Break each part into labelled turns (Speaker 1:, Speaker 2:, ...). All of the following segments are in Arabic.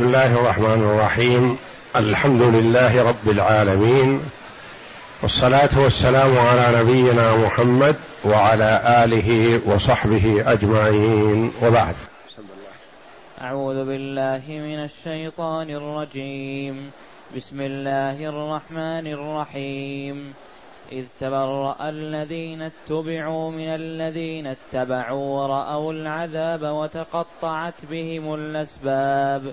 Speaker 1: بسم الله الرحمن الرحيم. الحمد لله رب العالمين. والصلاة والسلام على نبينا محمد وعلى آله وصحبه أجمعين. وبعد.
Speaker 2: أعوذ بالله من الشيطان الرجيم. بسم الله الرحمن الرحيم. إذ تبرأ الذين اتبعوا من الذين اتبعوا ورأوا العذاب وتقطعت بهم الأسباب.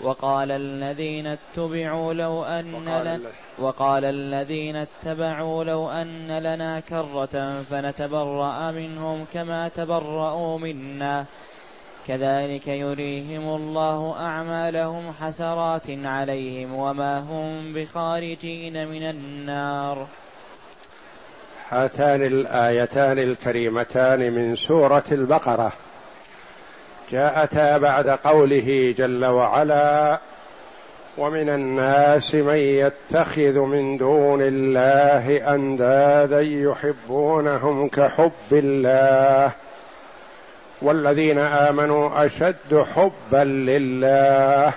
Speaker 2: وقال الذين اتبعوا لو أن وقال, وقال الذين اتبعوا لو أن لنا كرة فنتبرأ منهم كما تبرأوا منا. كذلك يريهم الله أعمالهم حسرات عليهم وما هم بخارجين من النار.
Speaker 1: هاتان الايتان الكريمتان من سورة البقرة. جاءتا بعد قوله جل وعلا ومن الناس من يتخذ من دون الله أندادا يحبونهم كحب الله والذين آمنوا أشد حبا لله.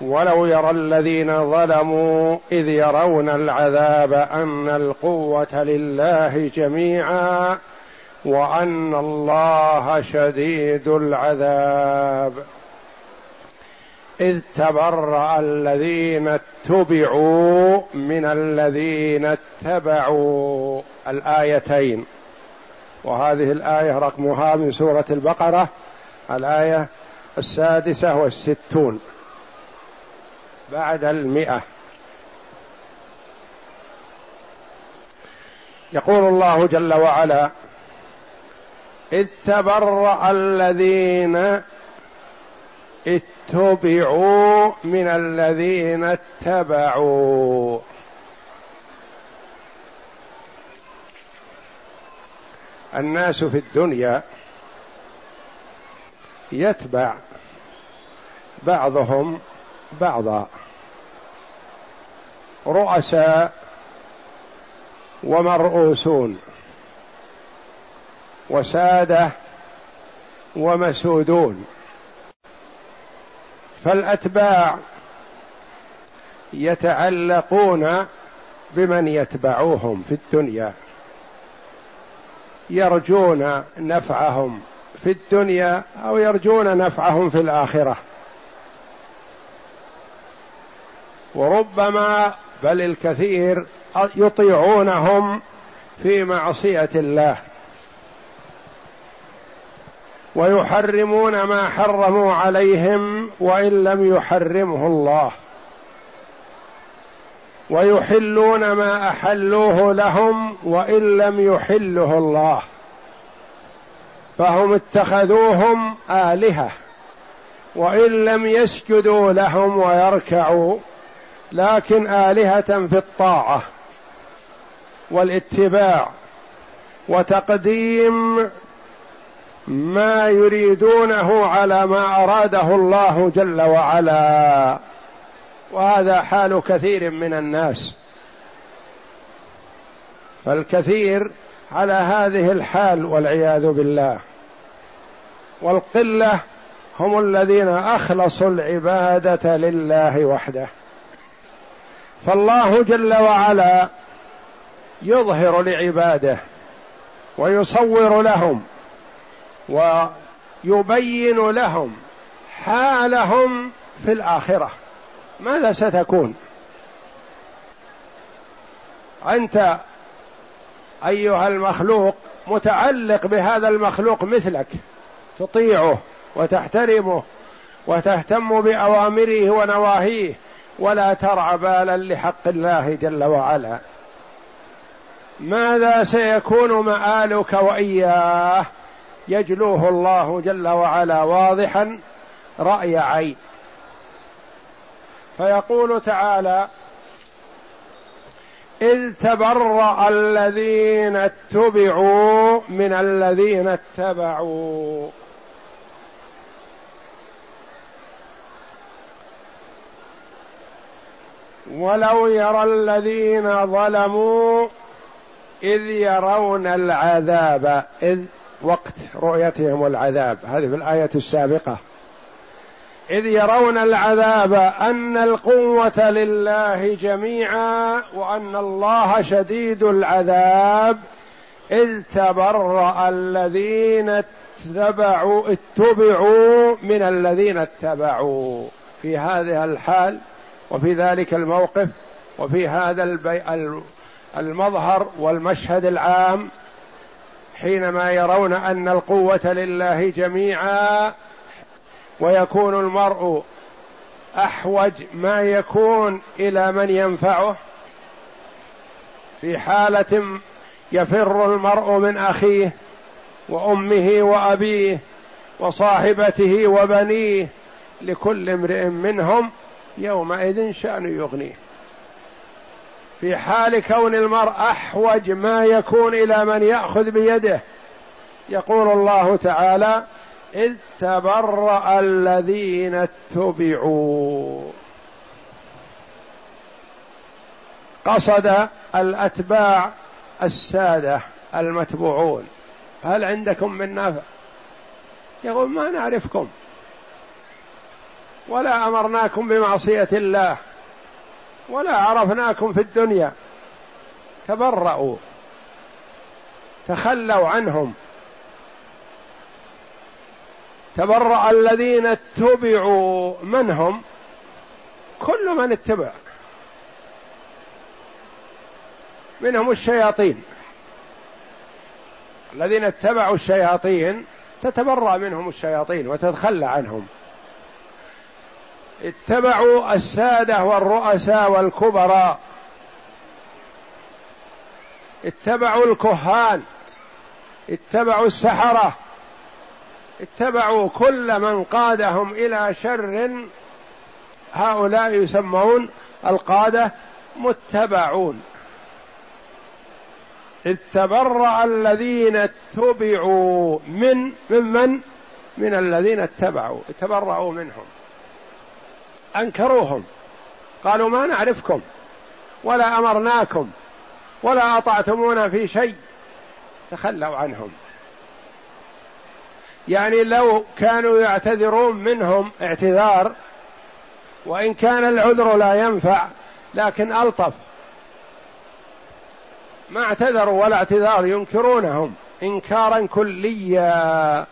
Speaker 1: ولو يرى الذين ظلموا إذ يرون العذاب أن القوة لله جميعا وأن الله شديد العذاب. إذ تبرأ الذين اتبعوا من الذين اتبعوا الآيتين. وهذه الآية رقمها من سورة البقرة الآية السادسة والستون. بعد المئة. يقول الله جل وعلا إذ تبرأ الذين اتبعوا من الذين اتبعوا. الناس في الدنيا يتبع بعضهم بعضا. رؤساء ومرؤوسون. وسادة ومسودون. فالأتباع يتعلقون بمن يتبعوهم في الدنيا يرجون نفعهم في الدنيا أو يرجون نفعهم في الآخرة. وربما بل الكثير يطيعونهم في معصية الله. ويحرمون ما حرموا عليهم وإن لم يحرمه الله. ويحلون ما أحلوه لهم وإن لم يحله الله. فهم اتخذوهم آلهة. وإن لم يسجدوا لهم ويركعوا. لكن آلهة في الطاعة والاتباع وتقديم ما يريدونه على ما أراده الله جل وعلا. وهذا حال كثير من الناس. فالكثير على هذه الحال والعياذ بالله. والقلة هم الذين أخلصوا العبادة لله وحده. فالله جل وعلا يظهر لعباده ويصور لهم ويبين لهم حالهم في الآخرة. ماذا ستكون؟ أنت أيها المخلوق متعلق بهذا المخلوق مثلك تطيعه وتحترمه وتهتم بأوامره ونواهيه ولا ترعى بالا لحق الله جل وعلا. ماذا سيكون مآلك وإياه؟ يجلوه الله جل وعلا واضحا رأي عين. فيقول تعالى إذ تبرأ الذين اتبعوا من الذين اتبعوا. ولو يرى الذين ظلموا إذ يرون العذاب إذ وقت رؤيتهم العذاب هذه في الآية السابقة. إذ يرون العذاب أن القوة لله جميعا وأن الله شديد العذاب. إذ تبرأ الذين اتبعوا اتبعوا من الذين اتبعوا. في هذه الحال وفي ذلك الموقف وفي هذا. المظهر والمشهد العام حينما يرون أن القوة لله جميعا ويكون المرء أحوج ما يكون إلى من ينفعه. في حالة يفر المرء من أخيه وأمه وأبيه وصاحبته وبنيه لكل امرئ منهم يومئذ شأن يغنيه. في حال كون المرء أحوج ما يكون إلى من يأخذ بيده. يقول الله تعالى إذ تبرأ الذين اتبعوا. قصد الأتباع السادة المتبوعون. هل عندكم من نافع؟ يقول ما نعرفكم. ولا أمرناكم بمعصية الله. ولا عرفناكم في الدنيا. تبرأوا تخلوا عنهم. تبرأ الذين اتبعوا من هم كل من اتبع. منهم الشياطين. الذين اتبعوا الشياطين تتبرأ منهم الشياطين وتتخلى عنهم. اتبعوا السادة والرؤساء والكبراء. اتبعوا الكهان. اتبعوا السحرة. اتبعوا كل من قادهم إلى شر. هؤلاء يسمون القادة متبعون. إذ الذين اتبعوا من ممن من؟ الذين اتبعوا. تبرأوا منهم. أنكروهم. قالوا ما نعرفكم. ولا أمرناكم. ولا أطعتمونا في شيء. تخلوا عنهم. يعني لو كانوا يعتذرون منهم اعتذار وإن كان العذر لا ينفع لكن ألطف. ما اعتذروا ولا اعتذار ينكرونهم إنكارا كليا.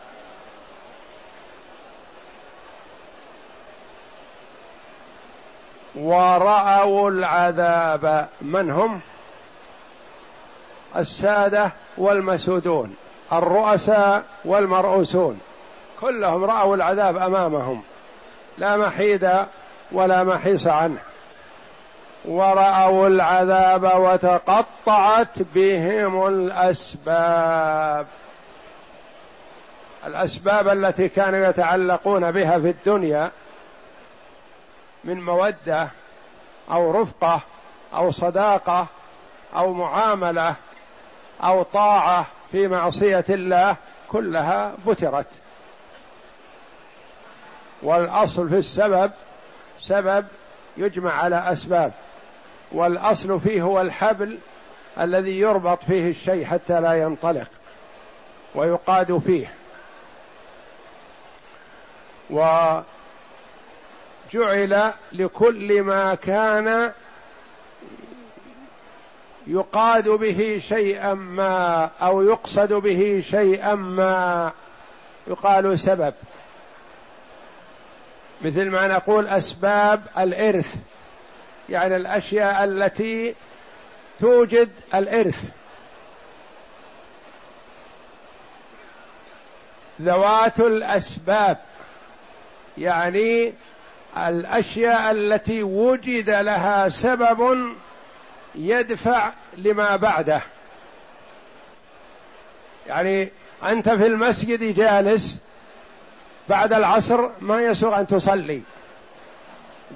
Speaker 1: ورأوا العذاب. من هم؟ السادة والمسودون الرؤساء والمرؤوسون. كلهم رأوا العذاب أمامهم. لا محيد ولا محيص عنه. ورأوا العذاب وتقطعت بهم الأسباب. الأسباب التي كانوا يتعلقون بها في الدنيا من مودة أو رفقة أو صداقة أو معاملة أو طاعة في معصية الله كلها بترت. والأصل في السبب سبب يجمع على أسباب. والأصل فيه هو الحبل الذي يربط فيه الشيء حتى لا ينطلق ويقاد فيه. و جعل لكل ما كان يقاد به شيئا ما أو يقصد به شيئا ما يقال سبب. مثل ما نقول أسباب الإرث يعني الأشياء التي توجد الإرث. ذوات الأسباب يعني الأشياء التي وجد لها سبب يدفع لما بعده. يعني أنت في المسجد جالس بعد العصر ما يسوغ أن تصلي.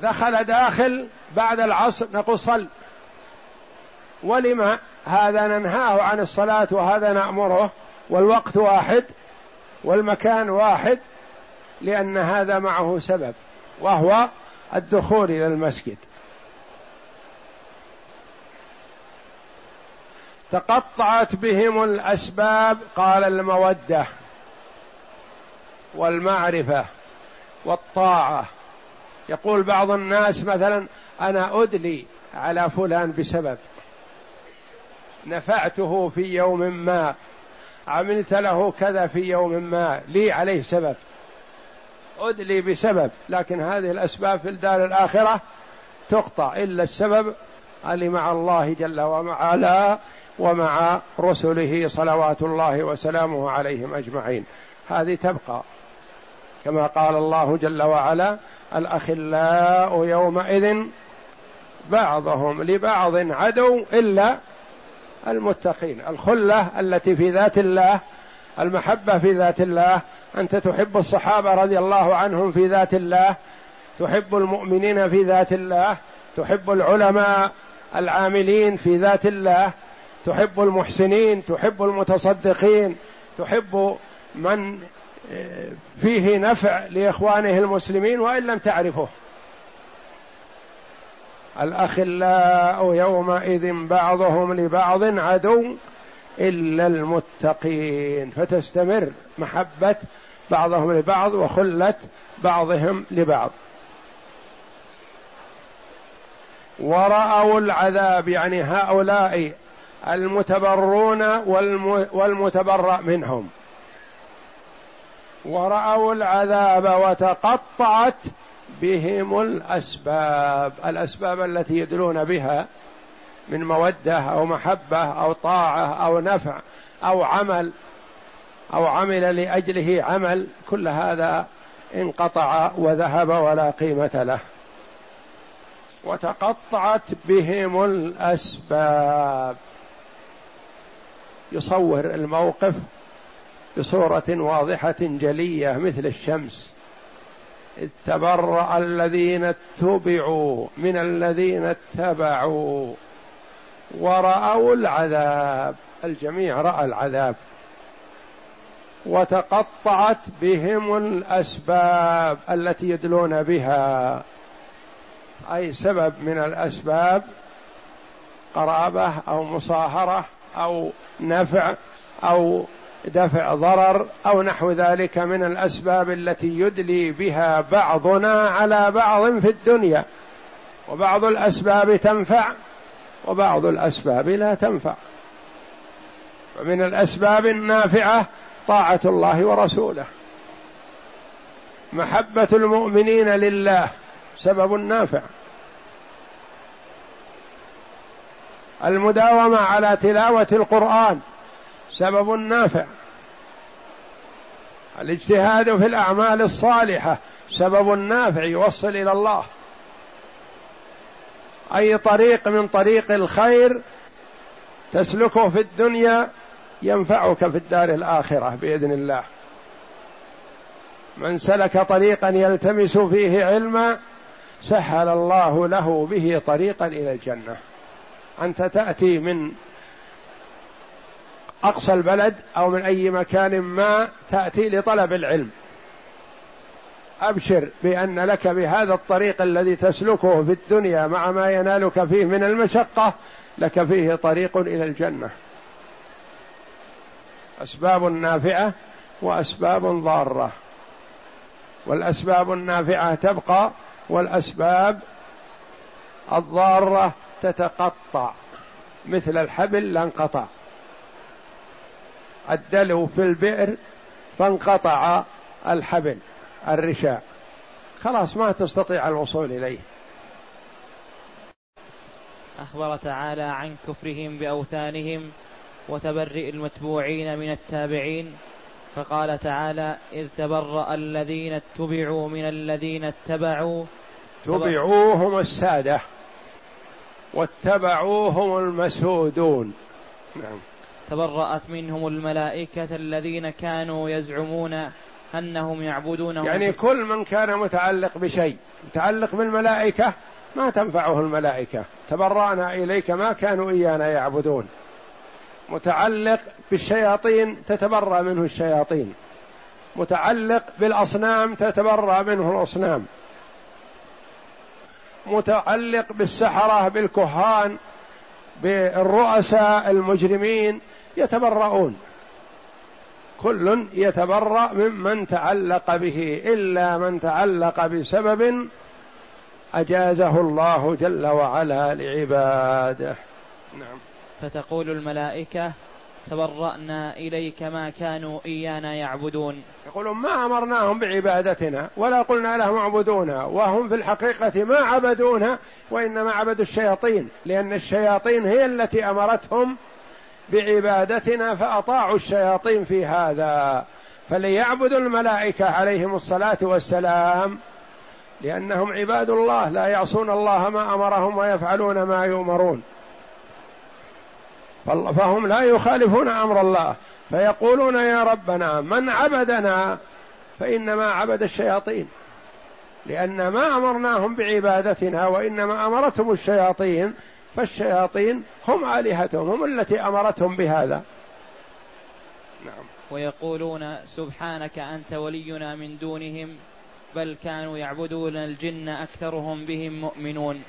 Speaker 1: دخل داخل بعد العصر نقول صل. ولما هذا ننهاه عن الصلاة وهذا نأمره والوقت واحد والمكان واحد لأن هذا معه سبب. وهو الدخول إلى المسجد. تقطعت بهم الأسباب قال المودة والمعرفة والطاعة. يقول بعض الناس مثلا أنا أدلي على فلان بسبب. نفعته في يوم ما. عملت له كذا في يوم ما. لي عليه سبب. أدلي بسبب لكن هذه الأسباب في الدار الآخرة تقطع إلا السبب اللي مع الله جل وعلا ومع رسله صلوات الله وسلامه عليهم أجمعين. هذه تبقى. كما قال الله جل وعلا الأخلاء يومئذ بعضهم لبعض عدو إلا المتقين. الخلة التي في ذات الله المحبة في ذات الله أنت تحب الصحابة رضي الله عنهم في ذات الله تحب المؤمنين في ذات الله تحب العلماء العاملين في ذات الله تحب المحسنين تحب المتصدقين تحب من آه، فيه نفع لإخوانه المسلمين وإن لم تعرفه. الأخلاء يومئذ بعضهم لبعض عدو إلا المتقين فتستمر محبة بعضهم لبعض وخلة بعضهم لبعض. ورأوا العذاب يعني هؤلاء المتبرون والمتبرأ منهم. ورأوا العذاب وتقطعت بهم الأسباب الأسباب التي يدلون بها من مودة أو محبة أو طاعة أو نفع أو عمل أو عمل لأجله عمل كل هذا انقطع وذهب ولا قيمة له. وتقطعت بهم الأسباب. يصور الموقف بصورة واضحة جلية مثل الشمس. إذ تبرأ الذين اتبعوا من الذين اتبعوا. ورأوا العذاب. الجميع رأى العذاب. وتقطعت بهم الأسباب التي يدلون بها. أي سبب من الأسباب قرابة أو مصاهرة أو نفع أو دفع ضرر أو نحو ذلك من الأسباب التي يدلي بها بعضنا على بعض في الدنيا. وبعض الأسباب تنفع وبعض الأسباب لا تنفع. ومن الأسباب النافعة طاعة الله ورسوله. محبة المؤمنين لله سبب نافع. المداومة على تلاوة القرآن سبب نافع. الاجتهاد في الأعمال الصالحة سبب نافع يوصل إلى الله. أي طريق من طريق الخير تسلكه في الدنيا ينفعك في الدار الآخرة بإذن الله. من سلك طريقا يلتمس فيه علما سهل الله له به طريقا إلى الجنة. أنت تأتي من أقصى البلد أو من أي مكان ما تأتي لطلب العلم. أبشر بأن لك بهذا الطريق الذي تسلكه في الدنيا مع ما ينالك فيه من المشقة لك فيه طريق إلى الجنة. أسباب نافعة وأسباب ضارة. والأسباب النافعة تبقى والأسباب الضارة تتقطع. مثل الحبل لانقطع الدلو في البئر فانقطع الحبل. الرشاء. خلاص ما تستطيع الوصول إليه.
Speaker 2: أخبر تعالى عن كفرهم بأوثانهم وتبرئ المتبوعين من التابعين. فقال تعالى إذ تبرأ الذين اتبعوا من الذين اتبعوا.
Speaker 1: تبعوهم السادة واتبعوهم المسودون. نعم.
Speaker 2: تبرأت منهم الملائكة الذين كانوا يزعمون أنهم يعبدون
Speaker 1: يعني كل من كان متعلق بشيء متعلق بالملائكة ما تنفعه الملائكة. تبرأنا إليك ما كانوا إيانا يعبدون. متعلق بالشياطين تتبرأ منه الشياطين. متعلق بالأصنام تتبرأ منه الأصنام. متعلق بالسحرة بالكهان بالرؤساء المجرمين يتبرؤون. كل يتبرأ ممن تعلق به إلا من تعلق بسبب أجازه الله جل وعلا لعباده.
Speaker 2: نعم. فتقول الملائكة تبرأنا إليك ما كانوا إيانا يعبدون.
Speaker 1: يقولون ما أمرناهم بعبادتنا ولا قلنا لهم اعبدونا وهم في الحقيقة ما عبدونا وإنما عبدوا الشياطين لأن الشياطين هي التي أمرتهم بعبادتنا فأطاعوا الشياطين في هذا. فليعبدوا الملائكة عليهم الصلاة والسلام لأنهم عباد الله لا يعصون الله ما أمرهم ويفعلون ما يؤمرون. فهم لا يخالفون أمر الله فيقولون يا ربنا من عبدنا فإنما عبد الشياطين. لأن ما أمرناهم بعبادتنا وإنما أمرتهم الشياطين فالشياطين هم آلهتهم هم التي أمرتهم بهذا.
Speaker 2: نعم. ويقولون سبحانك أنت ولينا من دونهم بل كانوا يعبدون الجن أكثرهم بهم مؤمنون.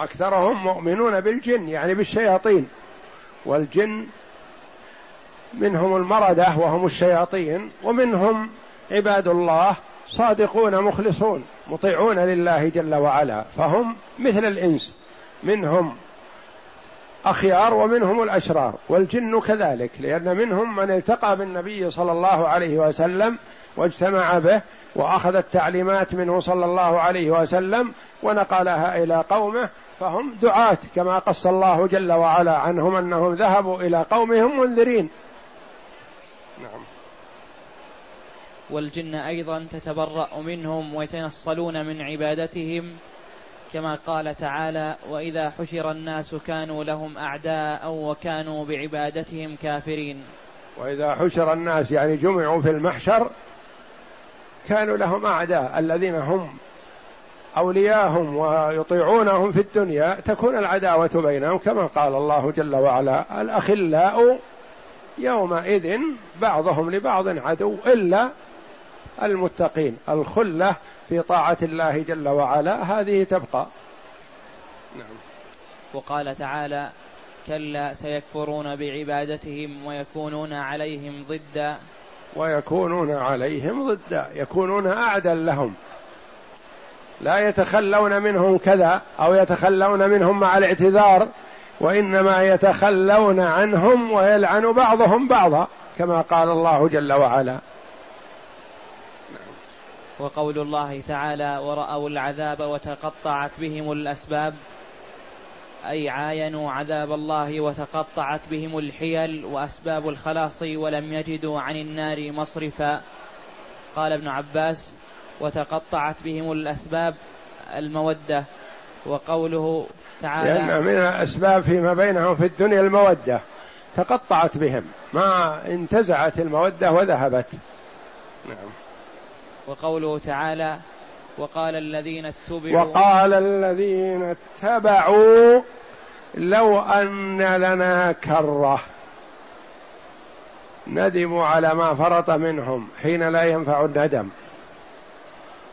Speaker 1: أكثرهم مؤمنون بالجن يعني بالشياطين. والجن منهم المردة وهم الشياطين ومنهم عباد الله صادقون مخلصون مطيعون لله جل وعلا فهم مثل الإنس. منهم أخيار ومنهم الأشرار والجن كذلك لأن منهم من التقى بالنبي صلى الله عليه وسلم واجتمع به وأخذ التعليمات منه صلى الله عليه وسلم ونقلها إلى قومه فهم دعاة كما قص الله جل وعلا عنهم أنهم ذهبوا إلى قومهم منذرين.
Speaker 2: نعم. والجن أيضا تتبرأ منهم ويتنصلون من عبادتهم كما قال تعالى وإذا حشر الناس كانوا لهم أعداء وكانوا بعبادتهم كافرين.
Speaker 1: وإذا حشر الناس يعني جمعوا في المحشر كانوا لهم أعداء الذين هم أولياءهم ويطيعونهم في الدنيا تكون العداوة بينهم كما قال الله جل وعلا الأخلاء يومئذ بعضهم لبعض عدو إلا المتقين الخلة في طاعة الله جل وعلا هذه تبقى.
Speaker 2: نعم. وقال تعالى كلا سيكفرون بعبادتهم ويكونون عليهم ضدا.
Speaker 1: ويكونون عليهم ضدا يكونون أعدى لهم. لا يتخلون منهم كذا أو يتخلون منهم مع الاعتذار وإنما يتخلون عنهم ويلعن بعضهم بعضا كما قال الله جل وعلا.
Speaker 2: وقول الله تعالى ورأوا العذاب وتقطعت بهم الأسباب أي عاينوا عذاب الله وتقطعت بهم الحيل وأسباب الخلاص ولم يجدوا عن النار مصرفا. قال ابن عباس وتقطعت بهم الأسباب المودة وقوله تعالى
Speaker 1: لأن من الأسباب فيما بينهم في الدنيا المودة. تقطعت بهم. ما انتزعت المودة وذهبت.
Speaker 2: نعم. وقوله تعالى وقال الذين اتبعوا
Speaker 1: وقال الذين اتبعوا لو أن لنا كرة. ندموا على ما فرط منهم حين لا ينفع الندم.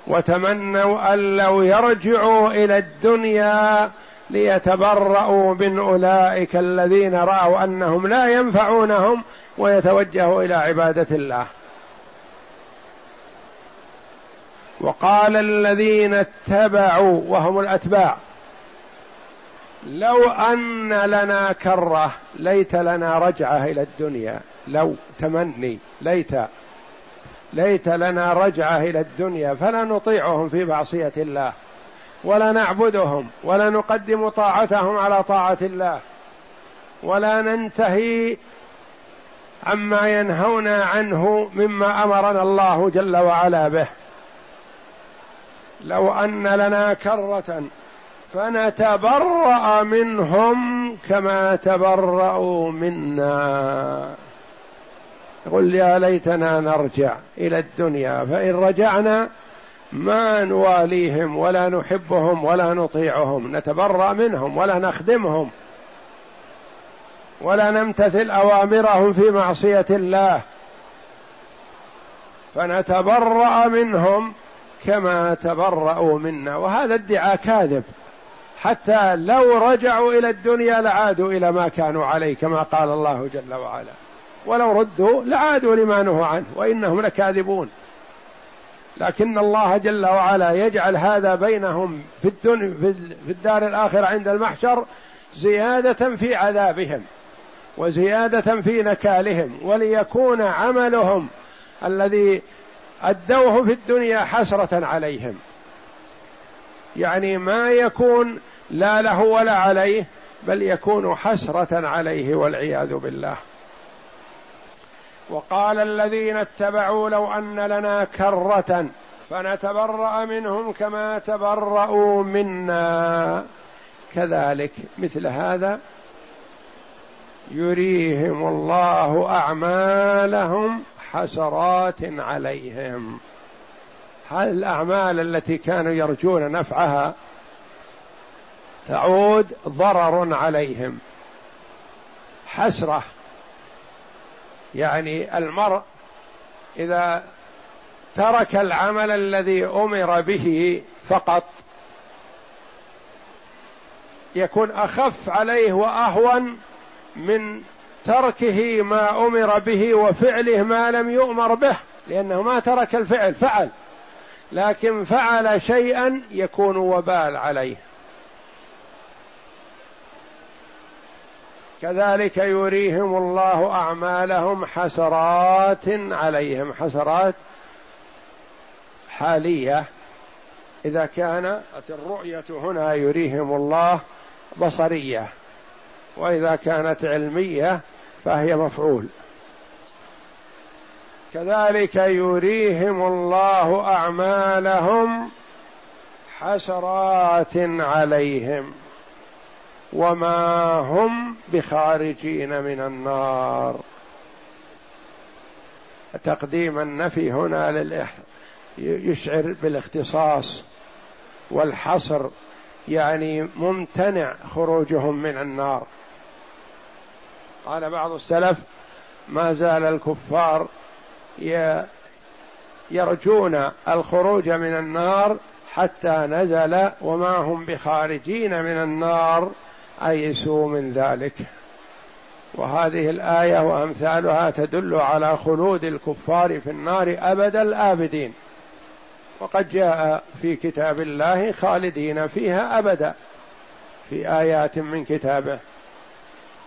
Speaker 1: وتمنوا أن لو يرجعوا إلى الدنيا ليتبرأوا من أولئك الذين رأوا أنهم لا ينفعونهم ويتوجهوا إلى عبادة الله. وقال الذين اتبعوا وهم الأتباع لو أن لنا كرة ليت لنا رجعة إلى الدنيا. لو تمني ليت ليت لنا رجعة إلى الدنيا. فلا نطيعهم في معصية الله ولا نعبدهم ولا نقدم طاعتهم على طاعة الله ولا ننتهي عما ينهونا عنه مما أمرنا الله جل وعلا به. لو أن لنا كرة فنتبرأ منهم كما تبرأوا منا. يقول يا ليتنا نرجع إلى الدنيا فإن رجعنا ما نواليهم ولا نحبهم ولا نطيعهم نتبرأ منهم ولا نخدمهم ولا نمتثل أوامرهم في معصية الله. فنتبرأ منهم كما تبرأوا منا. وهذا ادعاء كاذب. حتى لو رجعوا إلى الدنيا لعادوا إلى ما كانوا عليه كما قال الله جل وعلا. ولو ردوا لعادوا لما نهوا عنه وإنهم لكاذبون. لكن الله جل وعلا يجعل هذا بينهم في الدنيا في الدار الآخرة عند المحشر زيادة في عذابهم وزيادة في نكالهم وليكون عملهم الذي أدوه في الدنيا حسرة عليهم. يعني ما يكون لا له ولا عليه بل يكون حسرة عليه والعياذ بالله. وقال الذين اتبعوا لو أن لنا كرة فنتبرأ منهم كما تبرأوا منا. كذلك مثل هذا يريهم الله أعمالهم حسرات عليهم. هذه الأعمال التي كانوا يرجون نفعها تعود ضرر عليهم؟ حسرة. يعني المرء إذا ترك العمل الذي أمر به فقط يكون أخف عليه وأهون من تركه ما أمر به وفعله ما لم يؤمر به لأنه ما ترك الفعل فعل. لكن فعل شيئا يكون وبال عليه. كذلك يريهم الله أعمالهم حسرات عليهم حسرات حالية. إذا كانت الرؤية هنا يريهم الله بصرية وإذا كانت علمية فهي مفعول. كذلك يريهم الله أعمالهم حسرات عليهم وما هم بخارجين من النار. تقديم النفي هنا للإح... يشعر بالاختصاص والحصر يعني ممتنع خروجهم من النار. قال بعض السلف ما زال الكفار يرجون الخروج من النار حتى نزل وما هم بخارجين من النار ايسوا من ذلك. وهذه الآية وأمثالها تدل على خلود الكفار في النار أبد الآبدين. وقد جاء في كتاب الله خالدين فيها أبدا في آيات من كتابه.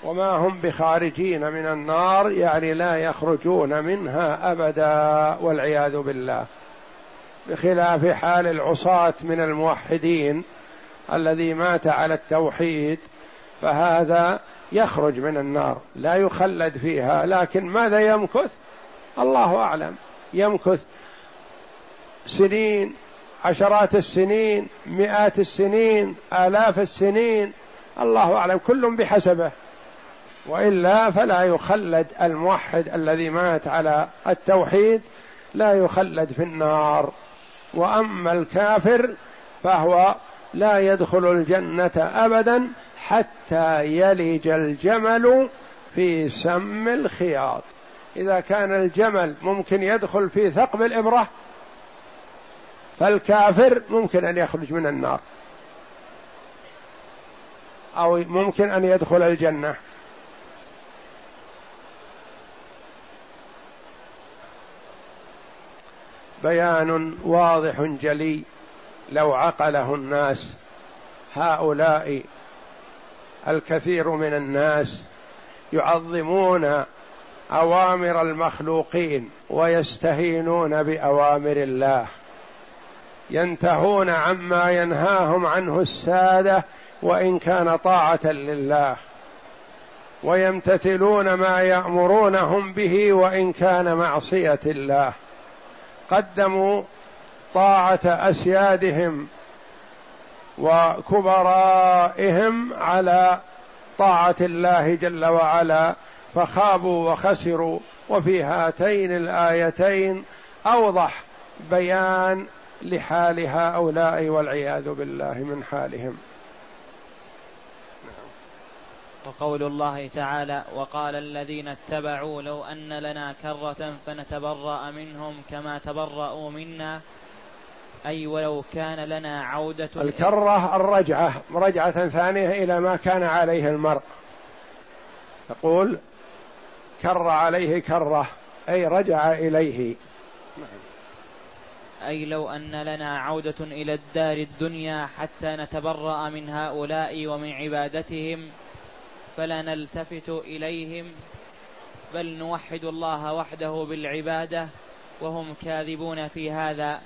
Speaker 1: وما هم بخارجين من النار يعني لا يخرجون منها أبدا والعياذ بالله. بخلاف حال العصاة من الموحدين الذي مات على التوحيد فهذا يخرج من النار لا يخلد فيها. لكن ماذا يمكث؟ الله أعلم. يمكث سنين عشرات السنين مئات السنين آلاف السنين. الله أعلم. كل بحسبه. وإلا فلا يخلد الموحد الذي مات على التوحيد لا يخلد في النار. وأما الكافر فهو لا يدخل الجنة ابدا حتى يلج الجمل في سم الخياط. إذا كان الجمل ممكن يدخل في ثقب الإبرة فالكافر ممكن أن يخرج من النار أو ممكن أن يدخل الجنة. بيان واضح جلي لو عقله الناس. هؤلاء الكثير من الناس يعظمون أوامر المخلوقين ويستهينون بأوامر الله. ينتهون عما ينهاهم عنه السادة وإن كان طاعة لله. ويمتثلون ما يأمرونهم به وإن كان معصية الله. قدموا طاعة أسيادهم وكبرائهم على طاعة الله جل وعلا فخابوا وخسروا وفي هاتين الآيتين أوضح بيان لحال هؤلاء والعياذ بالله من حالهم.
Speaker 2: وقول الله تعالى وقال الذين اتبعوا لو أن لنا كرة فنتبرأ منهم كما تبرأوا منا. أي ولو كان لنا عودة
Speaker 1: الكرة الرجعة رجعة ثانية إلى ما كان عليه المرء. تقول كر عليه كرة أي رجع إليه.
Speaker 2: أي لو أن لنا عودة إلى الدار الدنيا حتى نتبرأ من هؤلاء ومن عبادتهم. فلا نلتفت إليهم بل نوحد الله وحده بالعبادة وهم كاذبون في هذا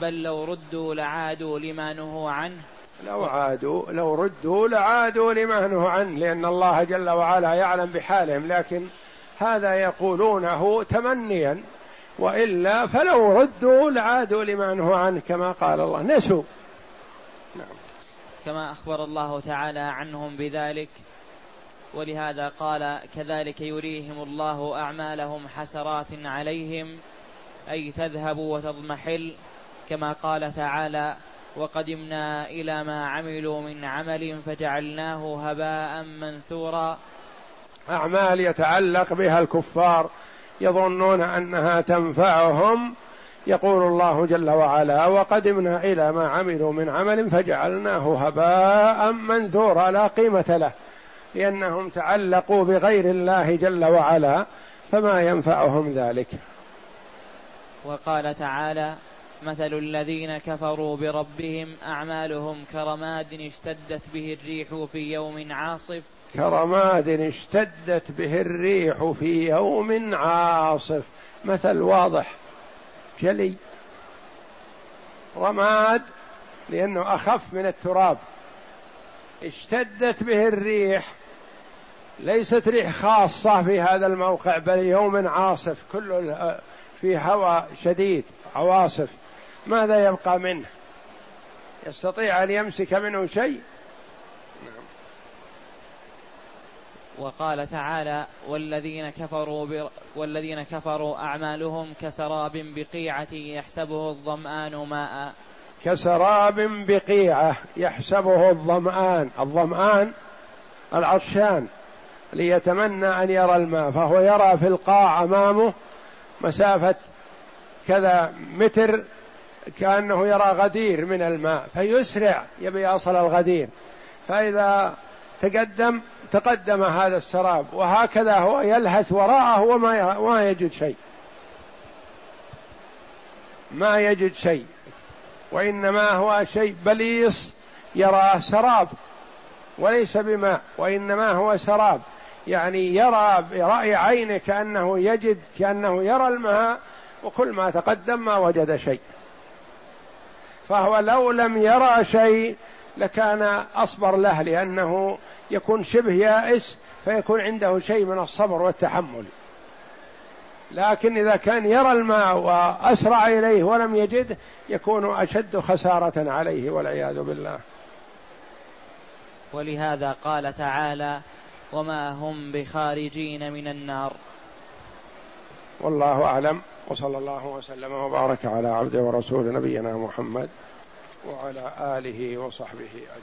Speaker 2: بل لو ردوا لعادوا لما نهوا عنه.
Speaker 1: لو عادوا لو ردوا لعادوا لما نهوا عنه لأن الله جل وعلا يعلم بحالهم لكن هذا يقولونه تمنيا وإلا فلو ردوا لعادوا لما نهوا عنه كما قال الله. نسوا.
Speaker 2: نعم. كما أخبر الله تعالى عنهم بذلك ولهذا قال كذلك يريهم الله أعمالهم حسرات عليهم أي تذهب وتضمحل كما قال تعالى وقدمنا إلى ما عملوا من عمل فجعلناه هباء منثورا
Speaker 1: أعمال يتعلق بها الكفار يظنون أنها تنفعهم يقول الله جل وعلا وقدمنا إلى ما عملوا من عمل فجعلناه هباء منثورا لا قيمة له لأنهم تعلقوا بغير الله جل وعلا فما ينفعهم ذلك.
Speaker 2: وقال تعالى مثل الذين كفروا بربهم أعمالهم كرماد اشتدت به الريح في يوم عاصف.
Speaker 1: كرماد اشتدت به الريح في يوم عاصف. مثل واضح. جلي. رماد لأنه أخف من التراب. اشتدت به الريح. ليست ريح خاصة في هذا الموقع بل يوم عاصف كل في هواء شديد عواصف. ماذا يبقى منه؟ يستطيع أن يمسك منه شيء؟
Speaker 2: وقال تعالى والذين كفروا ب... والذين كفروا أعمالهم كسراب بقيعة يحسبه الظمآن ماء.
Speaker 1: كسراب بقيعة يحسبه الظمآن. الظمآن العطشان ليتمنى أن يرى الماء. فهو يرى في القاع أمامه مسافة كذا متر كأنه يرى غدير من الماء. فيسرع يبي يصل الغدير. فإذا تقدم تقدم هذا السراب وهكذا هو يلهث وراءه وما ما يجد شيء. ما يجد شيء. وإنما هو شيء بليص يراه سراب وليس بماء وإنما هو سراب. يعني يرى برأي عينه كأنه يجد كأنه يرى الماء وكل ما تقدم ما وجد شيء. فهو لو لم يرى شيء لكان أصبر له لأنه يكون شبه يائس فيكون عنده شيء من الصبر والتحمل. لكن إذا كان يرى الماء وأسرع إليه ولم يجده يكون أشد خسارة عليه والعياذ بالله.
Speaker 2: ولهذا قال تعالى وما هم بخارجين من النار.
Speaker 1: والله أعلم وصلى الله وسلم وبارك على عبده ورسول نبينا محمد وعلى آله وصحبه أجمعين.